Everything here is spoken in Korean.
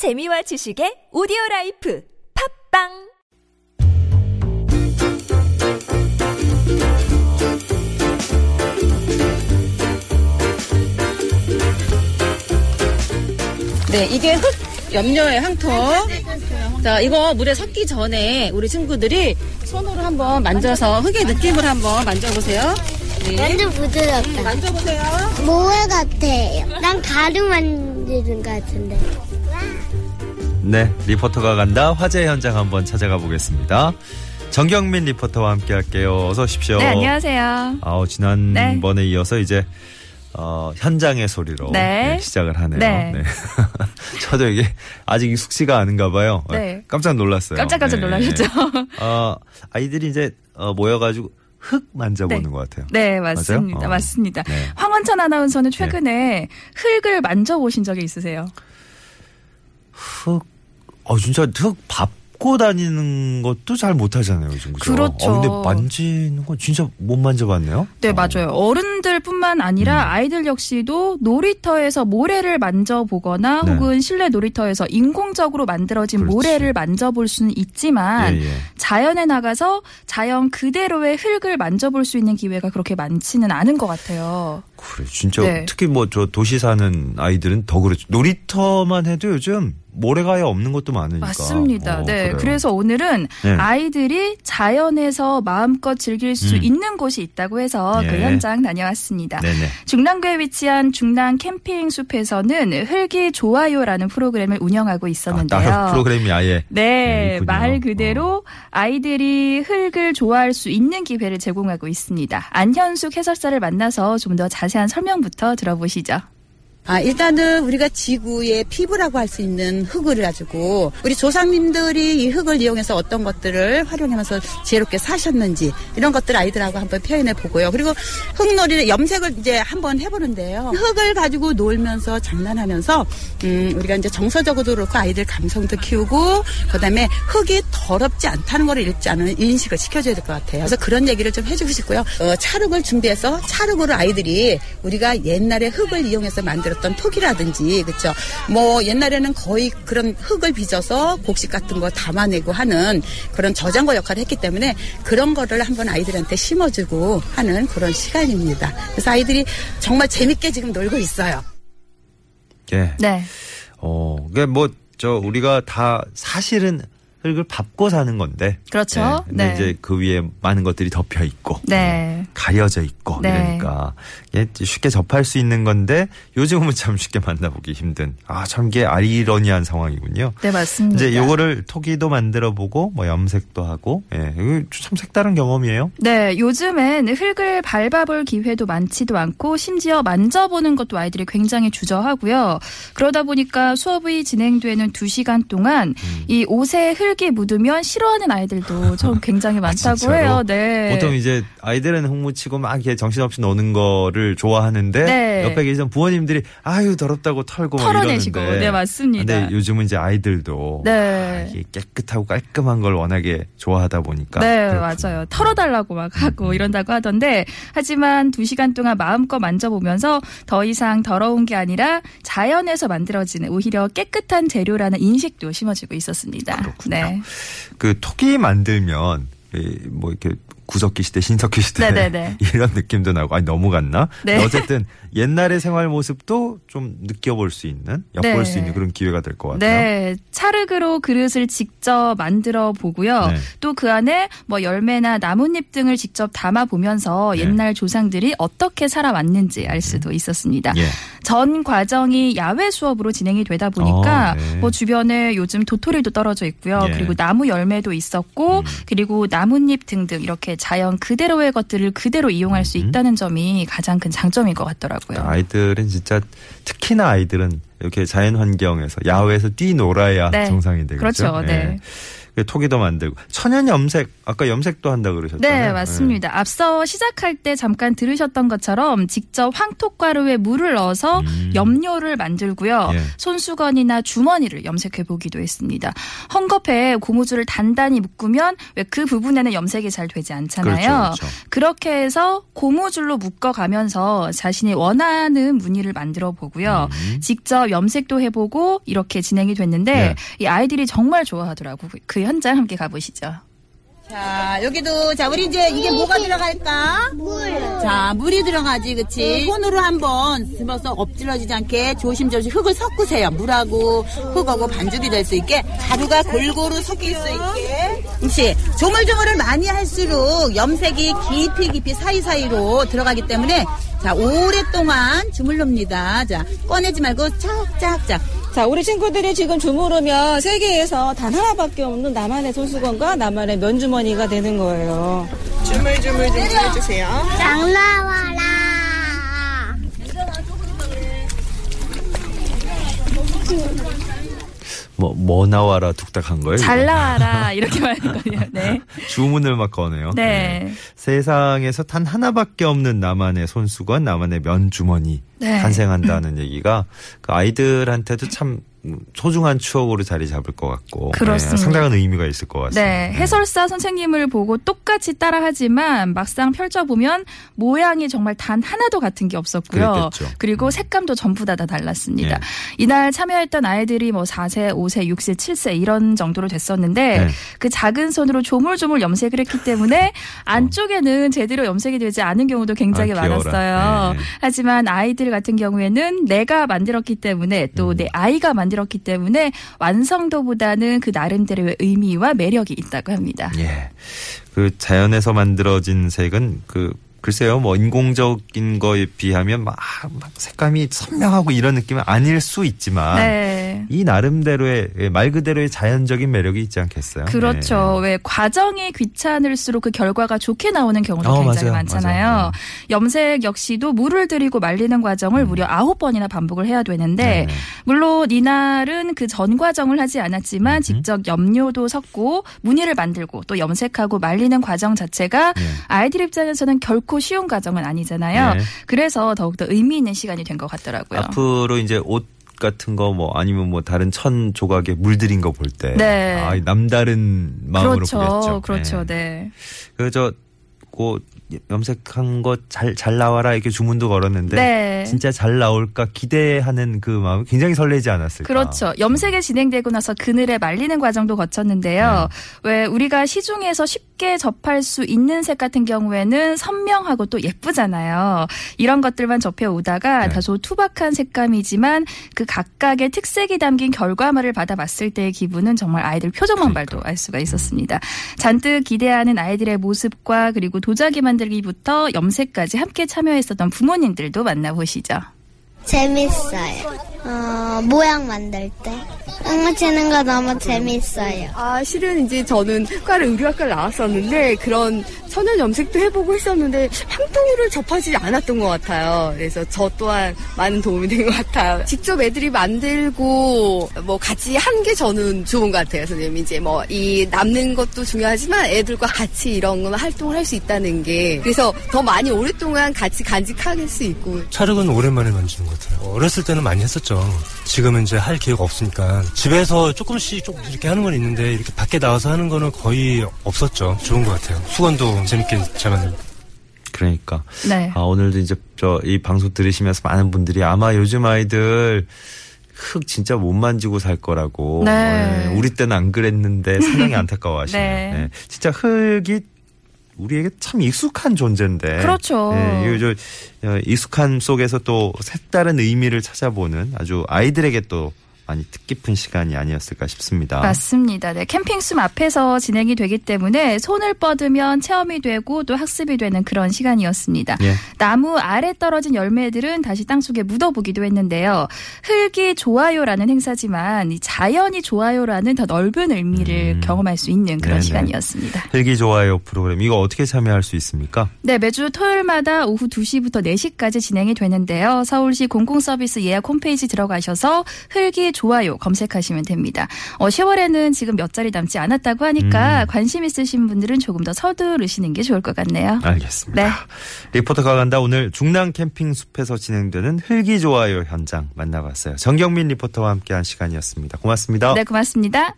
재미와 지식의 오디오 라이프 팟빵 네, 이게 흙 염료의 황토. 자, 이거 물에 섞기 전에 우리 친구들이 손으로 한번 만져서 흙의 느낌을 한번 만져보세요. 네. 완전 부드럽다. 만져보세요. 모래 같아요. 난 가루 만드는 것 같은데. 네, 리포터가 간다 화재 현장 한번 찾아가 보겠습니다. 정경민 리포터와 함께 할게요. 어서 오십시오. 네, 안녕하세요. 아우, 지난번에 이어서 이제 어, 현장의 소리로 네. 네, 시작을 하네요. 네. 저도 이게 아직 익숙지가 않은가 봐요. 네. 깜짝 놀랐어요. 깜짝깜짝 네. 놀라셨죠? 어, 아이들이 이제 어, 모여가지고 흙 만져보는 네. 것 같아요. 네, 맞습니다. 어. 맞습니다. 네. 황원찬 아나운서는 최근에 흙을 만져보신 적이 있으세요? 흙, 어, 진짜 흙 밟고 다니는 것도 잘 못하잖아요, 요즘. 그죠? 그렇죠. 어, 근데 만지는 건 진짜 못 만져봤네요. 네, 어. 맞아요. 어른들뿐만 아니라 음. 아이들 역시도 놀이터에서 모래를 만져보거나 네. 혹은 실내 놀이터에서 인공적으로 만들어진 그렇지. 모래를 만져볼 수는 있지만 예, 예. 자연에 나가서 자연 그대로의 흙을 만져볼 수 있는 기회가 그렇게 많지는 않은 것 같아요. 그래, 진짜 네. 특히 뭐 저 도시 사는 아이들은 더 그렇죠. 놀이터만 해도 요즘 모래가 아예 없는 것도 많으니까. 맞습니다. 어, 네. 그래요. 그래서 오늘은 네. 아이들이 자연에서 마음껏 즐길 수 음. 있는 곳이 있다고 해서 그 예. 현장 다녀왔습니다. 네네. 중랑구에 위치한 중랑 캠핑 숲에서는 흙이 좋아요라는 프로그램을 운영하고 아, 있었는데요. 따로 프로그램이 아예. 네, 네. 말 그대로 아이들이 흙을 좋아할 수 있는 기회를 제공하고 있습니다. 안현숙 해설사를 만나서 좀 더 자세 한 설명부터 들어보시죠. 아, 일단은 우리가 지구의 피부라고 할 수 있는 흙을 가지고 우리 조상님들이 이 흙을 이용해서 어떤 것들을 활용하면서 지혜롭게 사셨는지 이런 것들 아이들하고 한번 표현해 보고요. 그리고 흙놀이를 염색을 이제 한번 해보는데요. 흙을 가지고 놀면서 장난하면서 음, 우리가 이제 정서적으로도 그렇고 아이들 감성도 키우고 그다음에 흙이 더럽지 않다는 걸 잃지 않은 인식을 시켜줘야 될 것 같아요. 그래서 그런 얘기를 좀 해주고 싶고요. 어, 찰흙을 준비해서 찰흙으로 아이들이 우리가 옛날에 흙을 이용해서 만들었던 톡이라든지 그렇죠. 뭐 옛날에는 거의 그런 흙을 빚어서 곡식 같은 거 담아내고 하는 그런 저장고 역할을 했기 때문에 그런 거를 한번 아이들한테 심어주고 하는 그런 시간입니다. 그래서 아이들이 정말 재밌게 지금 놀고 있어요. 예. 네. 어, 그게 뭐, 저, 우리가 다 사실은 흙을 밟고 사는 건데. 그렇죠. 네. 근데 네. 이제 그 위에 많은 것들이 덮여 있고. 네. 가려져 있고. 네. 이러니까. 쉽게 접할 수 있는 건데 요즘은 참 쉽게 만나보기 힘든. 아, 참 이게 아이러니한 상황이군요. 네, 맞습니다. 이제 요거를 토기도 만들어 보고 뭐 염색도 하고. 예. 참 색다른 경험이에요. 네, 요즘엔 흙을 밟아볼 기회도 많지도 않고 심지어 만져보는 것도 아이들이 굉장히 주저하고요. 그러다 보니까 수업이 진행되는 두 시간 동안 음. 이 옷에 흙이 묻으면 싫어하는 아이들도 좀 굉장히 많다고 아? 해요. 네. 보통 이제 아이들은 흙묻히고 막 이렇게 정신없이 노는 거를 좋아하는데 네. 옆에 계시던 부모님들이 아유 더럽다고 털고 막 털어내시고. 네, 맞습니다. 근데 요즘은 이제 아이들도 네. 아, 깨끗하고 깔끔한 걸 워낙에 좋아하다 보니까 네, 그렇군요. 맞아요. 털어달라고 막 하고 이런다고 하던데, 하지만 두 시간 동안 마음껏 만져보면서 더 이상 더러운 게 아니라 자연에서 만들어지는 오히려 깨끗한 재료라는 인식도 심어지고 있었습니다. 그렇군요. 네. 그 토끼 만들면 이뭐 이렇게 구석기 시대 신석기 시대 네네네. 이런 느낌도 나고 아니 너무 갔나? 네. 어쨌든 옛날의 생활 모습도 좀 느껴볼 수 있는 엿볼 네. 수 있는 그런 기회가 될 것 같아요. 네, 찰흙으로 그릇을 직접 만들어 보고요. 네. 또그 안에 뭐 열매나 나뭇잎 등을 직접 담아 보면서 네. 옛날 조상들이 어떻게 살아왔는지 알 수도 있었습니다. 예. 전 과정이 야외 수업으로 진행이 되다 보니까 어, 네. 뭐 주변에 요즘 도토리도 떨어져 있고요. 예. 음. 그리고 나무 열매도 있었고 그리고 나뭇잎 등등 이렇게 자연 그대로의 것들을 그대로 이용할 수 음. 있다는 점이 가장 큰 장점인 것 같더라고요. 아이들은 진짜 특히나 아이들은 이렇게 자연 환경에서 야외에서 뛰놀아야 네. 정상이 되겠죠. 그렇죠. 네. 그 토기도 만들고 천연 염색 아까 염색도 한다 그러셨잖아요. 네, 맞습니다. 앞서 시작할 때 잠깐 들으셨던 것처럼 직접 황토가루에 물을 넣어서 음. 염료를 만들고요. 예. 손수건이나 주머니를 염색해 보기도 했습니다. 헝겊에 고무줄을 단단히 묶으면 왜 그 부분에는 염색이 잘 되지 않잖아요. 그렇죠, 그렇죠. 그렇게 해서 고무줄로 묶어가면서 자신이 원하는 무늬를 만들어 보고요. 음. 직접 염색도 해보고 이렇게 진행이 됐는데 네. 이 아이들이 정말 좋아하더라고. 그 현장 함께 가보시죠. 자, 여기도, 자, 우리 이제 이게 뭐가 들어갈까? 물. 자, 물이 들어가지, 그치? 손으로 한번 집어서 엎질러지지 않게 조심조심 흙을 섞으세요. 물하고 흙하고 반죽이 될 수 있게 가루가 골고루 섞일 수 있게. 혹시 조물조물을 많이 할수록 염색이 깊이 깊이 사이사이로 들어가기 때문에 자, 오랫동안 주물릅니다. 자, 꺼내지 말고 짝짝짝. 자, 우리 친구들이 지금 주무르면 세계에서 단 하나밖에 없는 나만의 손수건과 나만의 면주머니가 되는 거예요. 장 나와라. 뭐, 뭐 나와라 뚝딱한 거예요? 잘? 나와라 이렇게 말했거든요. 네. 주문을 막 거네요. 네. 세상에서 단 하나밖에 없는 나만의 손수건, 나만의 면주머니 네. 탄생한다는 얘기가 그 아이들한테도 참 소중한 추억으로 자리 잡을 것 같고 그렇습니다. 네, 상당한 의미가 있을 것 같습니다. 네, 해설사 선생님을 보고 똑같이 따라하지만 막상 펼쳐보면 모양이 정말 단 하나도 같은 게 없었고요. 그랬겠죠. 그리고 색감도 전부 다, 다 달랐습니다. 예. 이날 참여했던 아이들이 뭐 4세, 5세, 6세, 7세 이런 정도로 됐었는데 네. 그 작은 손으로 조물조물 염색을 했기 때문에 안쪽에는 제대로 염색이 되지 않은 경우도 굉장히 아. 많았어요. 네. 하지만 아이들 같은 경우에는 내가 만들었기 때문에 또 음. 내 아이가 만 들었기 때문에 완성도보다는 그 나름대로의 의미와 매력이 있다고 합니다. 예. 그 자연에서 만들어진 색은 그 글쎄요, 뭐 인공적인 거에 비하면 막, 막 색감이 선명하고 이런 느낌은 아닐 수 있지만 네. 이 나름대로의 예, 말 그대로의 자연적인 매력이 있지 않겠어요? 그렇죠. 네. 왜 과정이 귀찮을수록 그 결과가 좋게 나오는 경우도 어, 굉장히 맞아요. 많잖아요. 맞아요. 염색 역시도 물을 들이고 말리는 과정을 무려 아홉 번이나 반복을 해야 되는데 음. 네네. 물론 이날은 그 전 과정을 하지 않았지만 직접 염료도 섞고 무늬를 만들고 또 염색하고 말리는 과정 자체가 네. 아이들 입장에서는 결코 쉬운 과정은 아니잖아요. 네. 그래서 더욱더 의미 있는 시간이 된 것 같더라고요. 앞으로 이제 옷 같은 거 뭐 아니면 뭐 다른 천 조각에 물들인 거 볼때 네. 아, 남다른 마음으로 그렇죠. 보겠죠. 그렇죠. 네. 그저 그 염색한 거 잘 잘 나와라 이렇게 주문도 걸었는데 네. 진짜 잘 나올까 기대하는 그 마음이 굉장히 설레지 않았을까. 그렇죠. 염색이 진행되고 나서 그늘에 말리는 과정도 거쳤는데요. 네. 왜 우리가 시중에서 쉽게 접할 수 있는 색 같은 경우에는 선명하고 또 예쁘잖아요. 이런 것들만 접해 오다가 네. 다소 투박한 색감이지만 그 각각의 특색이 담긴 결과물을 받아봤을 때의 기분은 정말 아이들 표정만 그러니까. 봐도 알 수가 있었습니다. 잔뜩 기대하는 아이들의 모습과 그리고 도자기 만들기부터 염색까지 함께 참여했었던 부모님들도 만나보시죠. 재밌어요. 어, 모양 만들 때. 흙 치는 거 너무 재밌어요. 아, 실은 이제 저는 과를 의류학과를 나왔었는데 그런 천연 염색도 해보고 했었는데 황토를 접하지 않았던 것 같아요. 그래서 저 또한 많은 도움이 된 것 같아요. 직접 애들이 만들고 뭐 같이 한 게 저는 좋은 것 같아요. 선생님 이제 뭐 이 남는 것도 중요하지만 애들과 같이 이런 거 활동을 할 수 있다는 게 그래서 더 많이 오랫동안 같이 간직할 수 있고 찰흙은 오랜만에 만지는 것 같아요. 어렸을 때는 많이 했었죠. 지금은 이제 할 기회가 없으니까 집에서 조금씩 조금 이렇게 하는 건 있는데 이렇게 밖에 나와서 하는 거는 거의 없었죠. 좋은 것 같아요. 수건도 재밌게 잘 만들고. 그러니까 네. 아, 오늘도 이제 저 이 방송 들으시면서 많은 분들이 아마 요즘 아이들 흙 진짜 못 만지고 살 거라고. 네. 예, 우리 때는 안 그랬는데 상당히 안타까워하시네요. 네. 예, 진짜 흙이 우리에게 참 익숙한 존재인데. 그렇죠. 예, 이거 저 어, 익숙한 속에서 또 색다른 의미를 찾아보는 아주 아이들에게 또 많이 뜻깊은 시간이 아니었을까 싶습니다. 맞습니다. 네, 캠핑 숲 앞에서 진행이 되기 때문에 손을 뻗으면 체험이 되고 또 학습이 되는 그런 시간이었습니다. 예. 나무 아래 떨어진 열매들은 다시 땅속에 묻어보기도 했는데요. 흙이 좋아요라는 행사지만 이 자연이 좋아요라는 더 넓은 의미를 음. 경험할 수 있는 그런 네네. 시간이었습니다. 헬기 좋아요 프로그램 이거 어떻게 참여할 수 있습니까? 네, 매주 토요일마다 오후 2시부터 4시까지 진행이 되는데요. 서울시 공공서비스 예약 홈페이지 들어가셔서 흙이 좋아요 검색하시면 됩니다. 어, 10월에는 지금 몇 자리 남지 않았다고 하니까 음. 관심 있으신 분들은 조금 더 서두르시는 게 좋을 것 같네요. 알겠습니다. 네. 리포터가 간다 오늘 중랑 캠핑 숲에서 진행되는 흙이 좋아요 현장 만나봤어요. 정경민 리포터와 함께한 시간이었습니다. 고맙습니다. 네, 고맙습니다.